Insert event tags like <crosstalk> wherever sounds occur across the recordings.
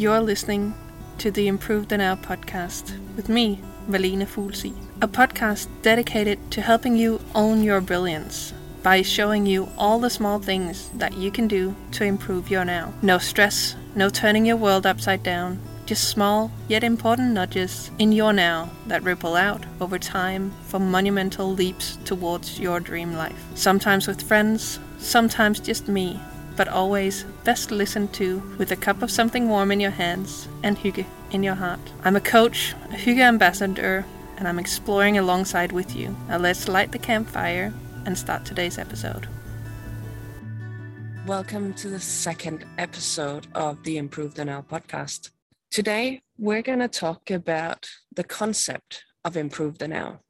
You're listening to the Improve the Now podcast with me, Malene Fuglsig, a podcast dedicated to helping you own your brilliance by showing you all the small things that you can do to improve your now. No stress, no turning your world upside down, just small yet important nudges in your now that ripple out over time for monumental leaps towards your dream life. Sometimes with friends, sometimes just me, but always best listened to with a cup of something warm in your hands and hygge in your heart. I'm a coach, a hygge ambassador, and I'm exploring alongside with you. Now let's light the campfire and start today's episode. Welcome to the second episode of the Improve the Now podcast. Today, we're going to talk about the concept of Improve the Now.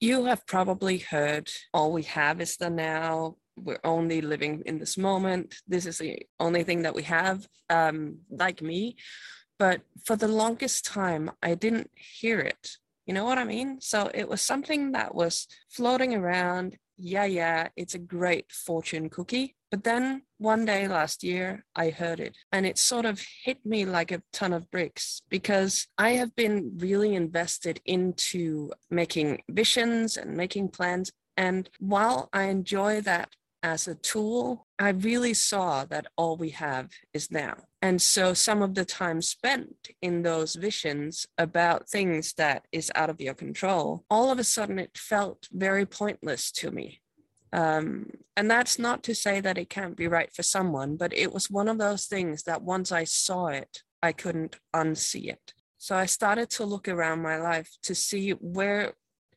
You have probably heard all we have is the now, we're only living in this moment. This is the only thing that we have, um, like me. But for the longest time, I didn't hear it. You know what I mean? So it was something that was floating around. Yeah, yeah, it's a great fortune cookie. But then one day last year, I heard it and it sort of hit me like a ton of bricks because I have been really invested into making visions and making plans. And while I enjoy that as a tool, I really saw that all we have is now. And so some of the time spent in those visions about things that is out of your control, all of a sudden it felt very pointless to me. Um, and that's not to say that it can't be right for someone, but it was one of those things that once I saw it, I couldn't unsee it. So I started to look around my life to see where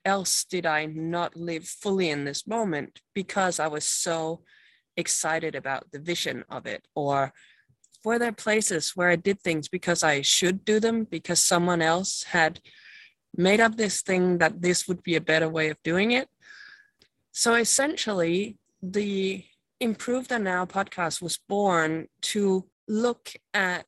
else did I not live fully in this moment because I was so excited about the vision of it? Or were there places where I did things because I should do them because someone else had made up this thing that this would be a better way of doing it? So essentially, the Improve the Now podcast was born to look at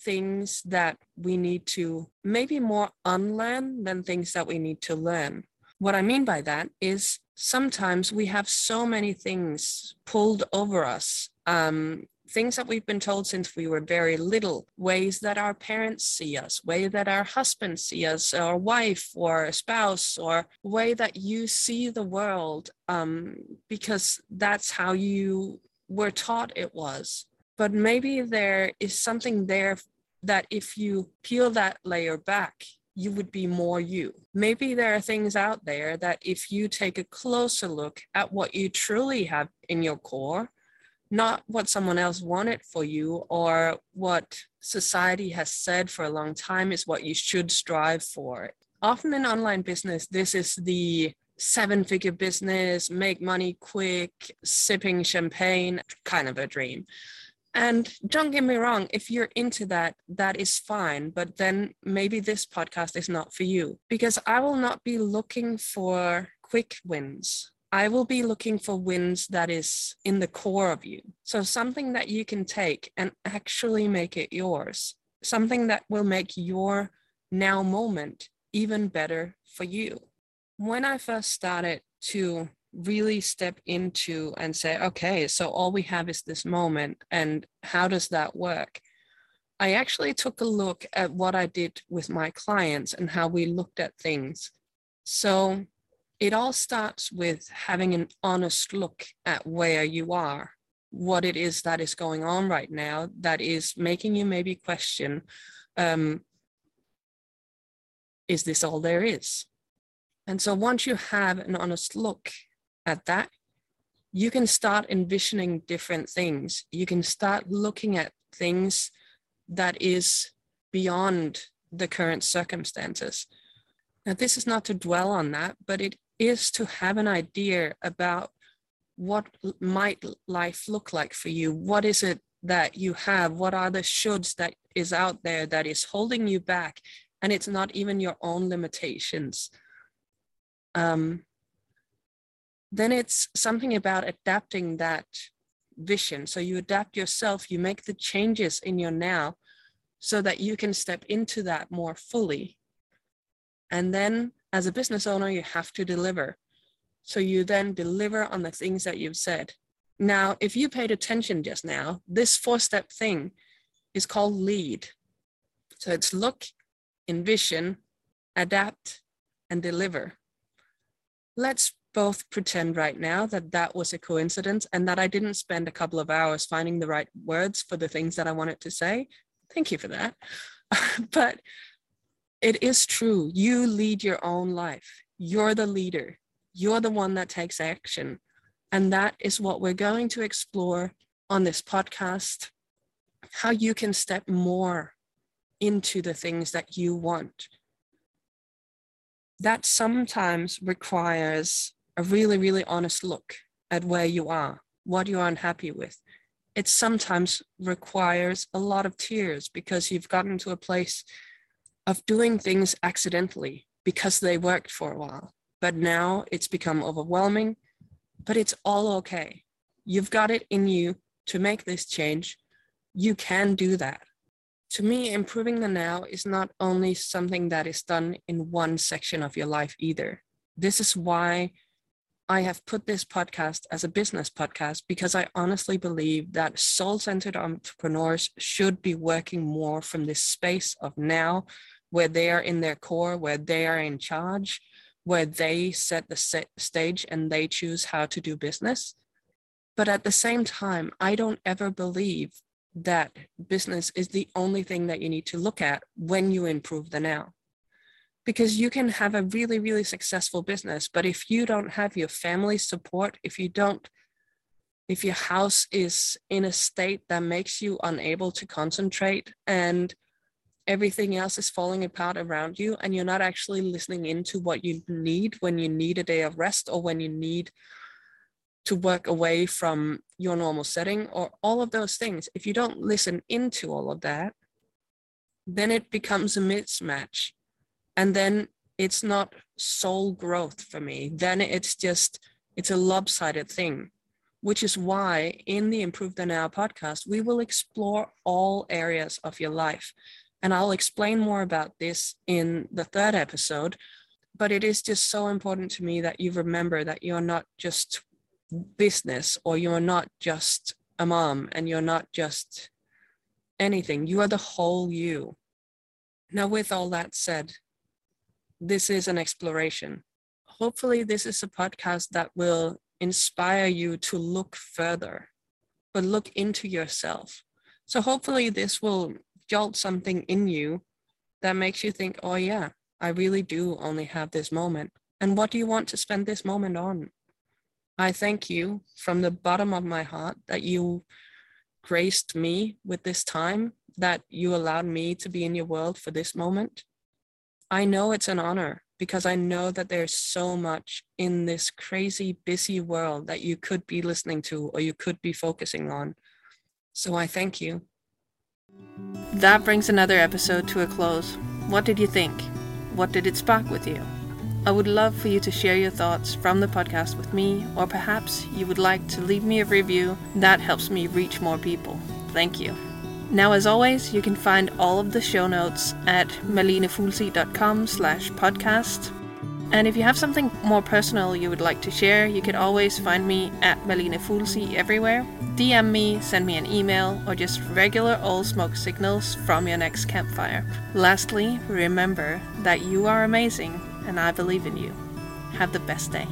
things that we need to maybe more unlearn than things that we need to learn. What I mean by that is sometimes we have so many things pulled over us, um, things that we've been told since we were very little, ways that our parents see us, way that our husband see us, or wife, or spouse, or way that you see the world, um, because that's how you were taught it was. But maybe there is something there that if you peel that layer back, you would be more you. Maybe there are things out there that if you take a closer look at what you truly have in your core, not what someone else wanted for you or what society has said for a long time is what you should strive for. Often in online business, this is the seven figure business, make money quick, sipping champagne kind of a dream. And don't get me wrong, if you're into that, that is fine. But then maybe this podcast is not for you because I will not be looking for quick wins. I will be looking for wins that is in the core of you. So something that you can take and actually make it yours, something that will make your now moment even better for you. When I first started to really step into and say, okay, so all we have is this moment, and how does that work? I actually took a look at what I did with my clients and how we looked at things. So it all starts with having an honest look at where you are, what it is that is going on right now that is making you maybe question um, is this all there is? And so once you have an honest look at that, you can start envisioning different things. You can start looking at things that is beyond the current circumstances. Now, this is not to dwell on that, but it is to have an idea about what might life look like for you. What is it that you have? What are the shoulds that is out there that is holding you back? And it's not even your own limitations. Um, then it's something about adapting that vision. So you adapt yourself, you make the changes in your now so that you can step into that more fully. And then as a business owner, you have to deliver. So you then deliver on the things that you've said. Now, if you paid attention just now, this four step thing is called lead. So it's look, envision, adapt, and deliver. Let's both pretend right now that that was a coincidence and that I didn't spend a couple of hours finding the right words for the things that I wanted to say. Thank you for that. <laughs> but it is true. You lead your own life. You're the leader. You're the one that takes action. And that is what we're going to explore on this podcast how you can step more into the things that you want. That sometimes requires a really, really honest look at where you are, what you're unhappy with. It sometimes requires a lot of tears because you've gotten to a place of doing things accidentally because they worked for a while. But now it's become overwhelming, but it's all okay. You've got it in you to make this change. You can do that. To me, improving the now is not only something that is done in one section of your life either. This is why I have put this podcast as a business podcast because I honestly believe that soul centered entrepreneurs should be working more from this space of now, where they are in their core, where they are in charge, where they set the stage and they choose how to do business. But at the same time, I don't ever believe that business is the only thing that you need to look at when you improve the now because you can have a really really successful business but if you don't have your family support if you don't if your house is in a state that makes you unable to concentrate and everything else is falling apart around you and you're not actually listening into what you need when you need a day of rest or when you need to work away from your normal setting or all of those things if you don't listen into all of that then it becomes a mismatch and then it's not soul growth for me. Then it's just it's a lopsided thing which is why in the improve the now podcast we will explore all areas of your life. And i'll explain more about this in the third episode but it is just so important to me that you remember that you're not just business or you're not just a mom and you're not just anything. You are the whole you. Now with all that said this is an exploration. Hopefully, this is a podcast that will inspire you to look further, but look into yourself. So, hopefully, this will jolt something in you that makes you think, oh, yeah, I really do only have this moment. And what do you want to spend this moment on? I thank you from the bottom of my heart that you graced me with this time, that you allowed me to be in your world for this moment. I know it's an honor because I know that there's so much in this crazy, busy world that you could be listening to or you could be focusing on. So I thank you. That brings another episode to a close. What did you think? What did it spark with you? I would love for you to share your thoughts from the podcast with me, or perhaps you would like to leave me a review. That helps me reach more people. Thank you. Now, as always, you can find all of the show notes at malenefuglsig.com slash podcast. And if you have something more personal you would like to share, you can always find me at Malene everywhere. DM me, send me an email, or just regular old smoke signals from your next campfire. Lastly, remember that you are amazing and I believe in you. Have the best day.